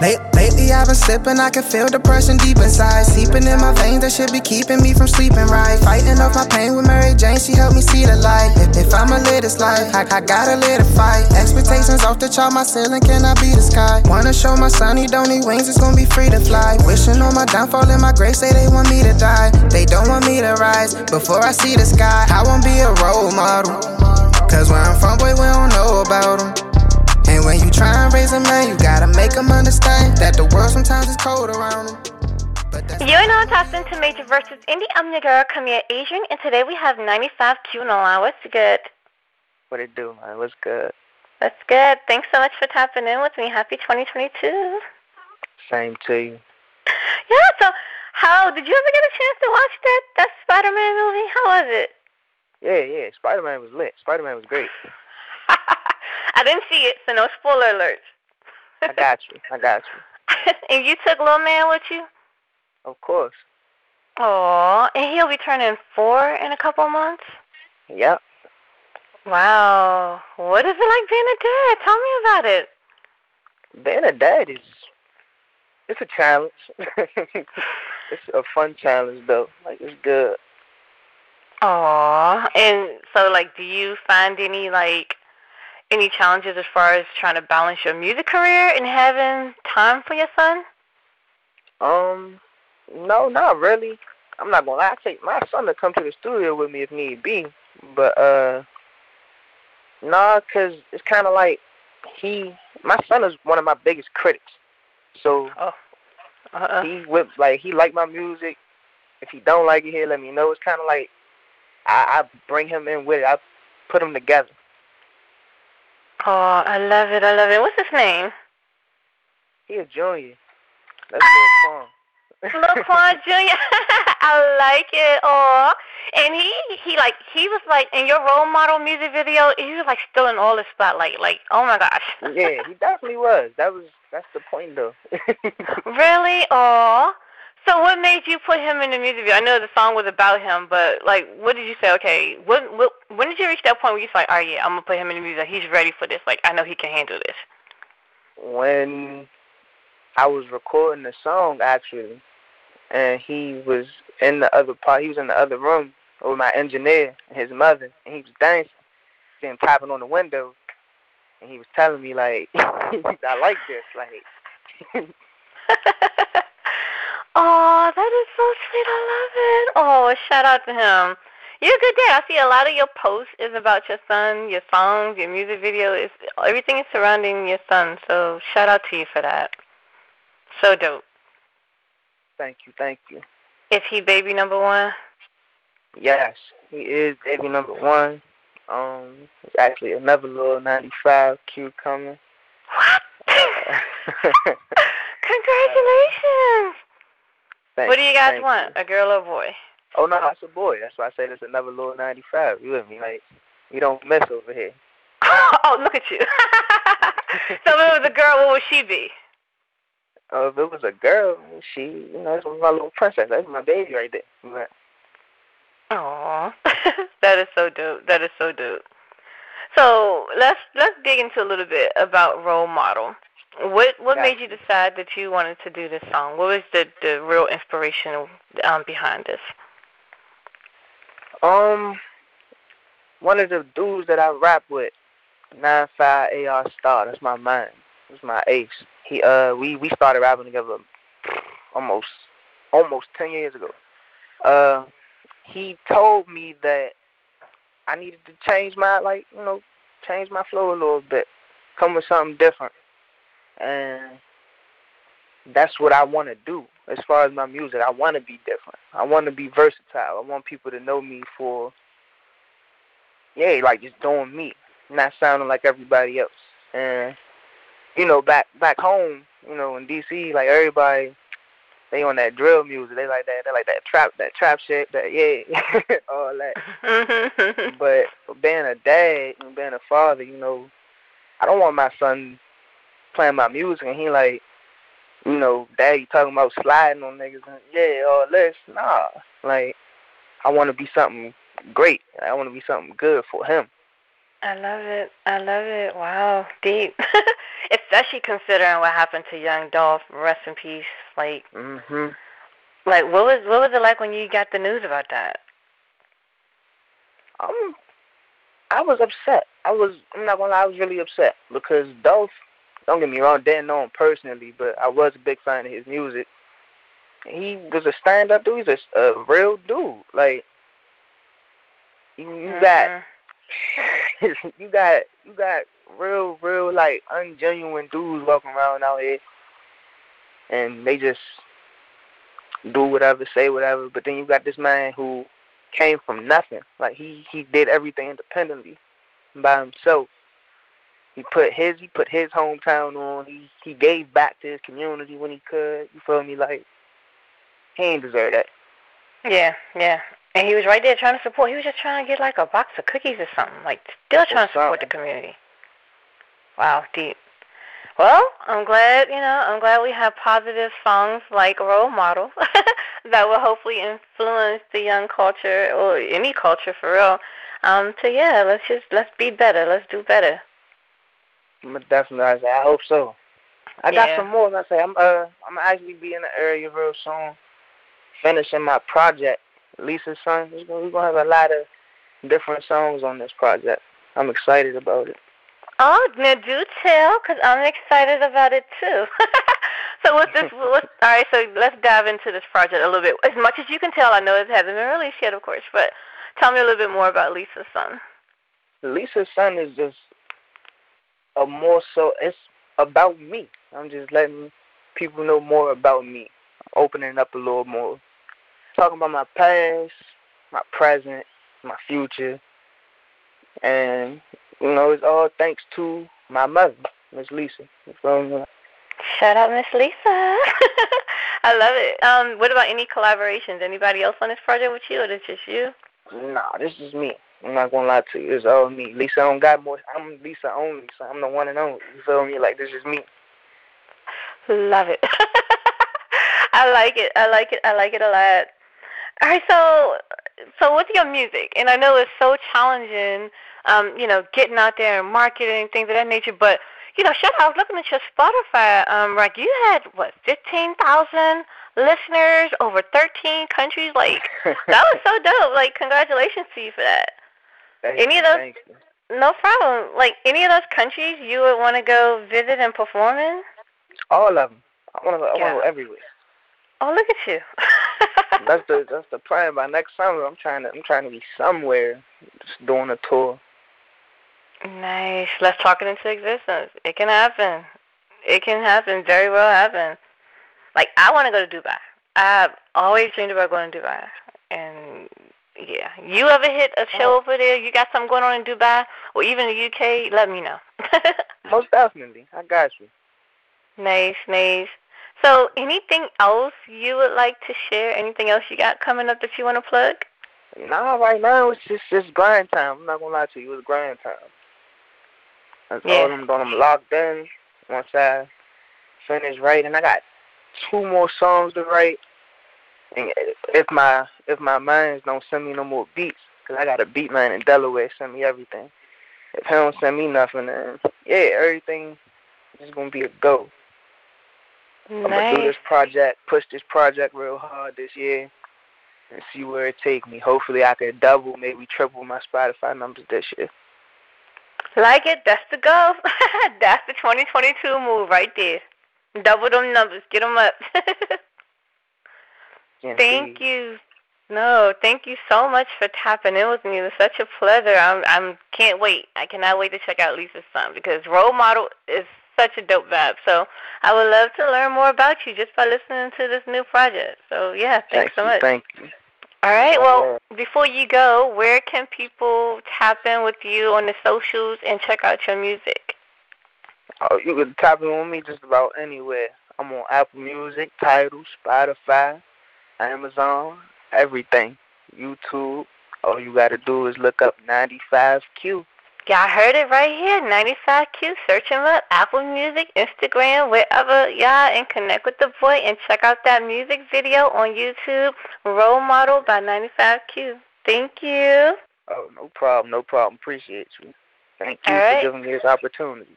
Lately I've been slipping, I can feel depression deep inside. Seeping in my veins, that should be keeping me from sleeping right. Fighting off my pain with Mary Jane, she helped me see the light. If, if I'ma live this life, I, I gotta live the fight. Expectations off the chart, my ceiling cannot be the sky. Wanna show my son he don't need wings, it's gonna be free to fly. Wishing on my downfall in my grave, say they want me to die. They don't want me to rise before I see the sky. I won't be a role model. Cause where I'm from, boy, we don't know about them. And when you try and raise a man, you gotta make him understand that the world sometimes is cold around him. You are now tapped into Major versus Indie. I'm your girl, Camille Adrian, and today we have 95 Q Nolan. What's good? What it do, man? What's good? That's good. Thanks so much for tapping in with me. Happy 2022. Same to you. Yeah, so how did you ever get a chance to watch that that Spider-Man movie? How was it? Yeah, yeah. Spider Man was lit. Spider Man was great. I didn't see it, so no spoiler alerts. I got you. I got you. and you took little man with you? Of course. Oh, and he'll be turning four in a couple months. Yep. Wow. What is it like being a dad? Tell me about it. Being a dad is it's a challenge. it's a fun challenge though. Like it's good. Aw, and so like, do you find any like any challenges as far as trying to balance your music career and having time for your son? Um, no, not really. I'm not gonna lie. I take my son to come to the studio with me if need be, but uh, nah, cause it's kind of like he, my son is one of my biggest critics. So oh. uh-uh. he whip like he like my music. If he don't like it, he'll let me know. It's kind of like I, I bring him in with it. I put them together. Oh, I love it. I love it. What's his name? He a junior. That's Lil Quan. Lil Quan Jr. I like it. Oh, and he he like he was like in your role model music video. He was like still in all the spotlight. Like oh my gosh. yeah, he definitely was. That was that's the point though. really? Oh. So what made you put him in the music video? I know the song was about him, but like, what did you say? Okay, what, what when did you reach that point where you like, oh yeah, I'm gonna put him in the music. He's ready for this. Like, I know he can handle this. When I was recording the song actually, and he was in the other part. He was in the other room with my engineer and his mother, and he was dancing, then tapping on the window, and he was telling me like, I like this, like. Oh, that is so sweet. I love it. Oh, shout out to him. You're a good dad. I see a lot of your posts is about your son, your songs, your music video. Is everything is surrounding your son. So shout out to you for that. So dope. Thank you, thank you. Is he baby number one? Yes, he is baby number one. Um, it's actually another little ninety-five Q coming. What? Congratulations. Thanks, what do you guys want? A girl or a boy? Oh no, that's a boy. That's why I said it's another little ninety five. You with me? Like we don't mess over here. oh, look at you. so if it was a girl, what would she be? Oh, if it was a girl, she, you know, that's my little princess. That's my baby right there. Aww, that is so dope. That is so dope. So let's let's dig into a little bit about role model. What what made you decide that you wanted to do this song? What was the the real inspiration um, behind this? Um, one of the dudes that I rap with, nine five AR Star. That's my man. That's my ace. He uh we we started rapping together almost almost ten years ago. Uh, he told me that I needed to change my like you know change my flow a little bit, come with something different and that's what I want to do as far as my music. I want to be different. I want to be versatile. I want people to know me for, yeah, like just doing me, not sounding like everybody else. And you know, back back home, you know, in DC, like everybody, they on that drill music. They like that. They like that trap, that trap shit. That yeah, all that. but being a dad and being a father, you know, I don't want my son playing my music and he like, you know, daddy talking about sliding on niggas and yeah, all this. Nah. Like I wanna be something great. I wanna be something good for him. I love it. I love it. Wow, deep. Especially considering what happened to young Dolph. Rest in peace. Like, mhm. Like, what was what was it like when you got the news about that? Um, I was upset. I was. I'm not gonna lie. I was really upset because Dolph. Don't get me wrong. Didn't know him personally, but I was a big fan of his music. He was a stand-up dude. He's a, a real dude. Like you, you mm-hmm. got you got you got real, real like ungenuine dudes walking around out here, and they just do whatever, say whatever. But then you got this man who came from nothing. Like he he did everything independently by himself. He put his he put his hometown on. He he gave back to his community when he could. You feel me? Like he ain't deserve that. Yeah, yeah. And he was right there trying to support. He was just trying to get like a box of cookies or something. Like still trying to support the community. Wow, deep. Well, I'm glad, you know, I'm glad we have positive songs like Role Model that will hopefully influence the young culture or any culture for real. Um, to yeah, let's just let's be better. Let's do better. Definitely, I say I hope so. I got some more. I say I'm uh I'm actually be in the area real soon, finishing my project. Lisa's son. We're gonna, we're gonna have a lot of different songs on this project. I'm excited about it. Oh, now do tell, cause I'm excited about it too. so what's this? What's, all right, so let's dive into this project a little bit. As much as you can tell, I know it hasn't been released yet, of course, but tell me a little bit more about Lisa's son. Lisa's son is just a more so. It's about me. I'm just letting people know more about me, opening up a little more, talking about my past, my present, my future, and you know, it's all thanks to my mother, Miss Lisa. Shout out, Miss Lisa. I love it. Um, what about any collaborations? Anybody else on this project with you, or is it just you? Nah, this is me. I'm not gonna lie to you. It's all me. Lisa don't got more. I'm Lisa only, so I'm the one and only. You feel me? Like this is me. Love it. I like it. I like it. I like it a lot. All right, so so with your music, and I know it's so challenging um, you know, getting out there and marketing, and things of that nature. But, you know, shut I was looking at your Spotify, um, like you had what, fifteen thousand listeners over thirteen countries? Like that was so dope. Like congratulations to you for that. Thank any you, of those no problem. Like any of those countries you would want to go visit and perform in? All of them. I want to go. I want to go everywhere. Oh, look at you. that's the that's the plan. By next summer, I'm trying to I'm trying to be somewhere, just doing a tour. Nice. Let's talk it into existence. It can happen. It can happen. Very well happen. Like I want to go to Dubai. I've always dreamed about going to Dubai, and yeah, you ever hit a show oh. over there? You got something going on in Dubai or even the UK? Let me know. Most definitely, I got you. Nice, nice. So, anything else you would like to share? Anything else you got coming up that you want to plug? Nah, right now it's just just grind time. I'm not gonna lie to you, it's grind time. That's yeah. all I'm doing. I'm locked in. Once I finish writing, I got two more songs to write. And if my if my minds don't send me no more beats, cause I got a beat man in Delaware send me everything. If he don't send me nothing, then yeah, everything is gonna be a go. Nice. I'm gonna do this project, push this project real hard this year, and see where it take me. Hopefully, I could double, maybe triple my Spotify numbers this year. Like it, that's the goal. that's the 2022 move right there. Double them numbers, get them up. thank you. No, thank you so much for tapping in with me. It was such a pleasure. I'm, I'm can't wait. I cannot wait to check out Lisa's son because role model is such a dope vibe. So I would love to learn more about you just by listening to this new project. So yeah, thanks thank so you, much. Thank you. All right. Well, before you go, where can people tap in with you on the socials and check out your music? Oh, you can tap in with me just about anywhere. I'm on Apple Music, Tidal, Spotify, Amazon, everything. YouTube. All you got to do is look up 95Q. Y'all heard it right here, 95Q. Search him up, Apple Music, Instagram, wherever y'all, and connect with the boy and check out that music video on YouTube, Role Model by 95Q. Thank you. Oh, no problem, no problem. Appreciate you. Thank you for giving me this opportunity.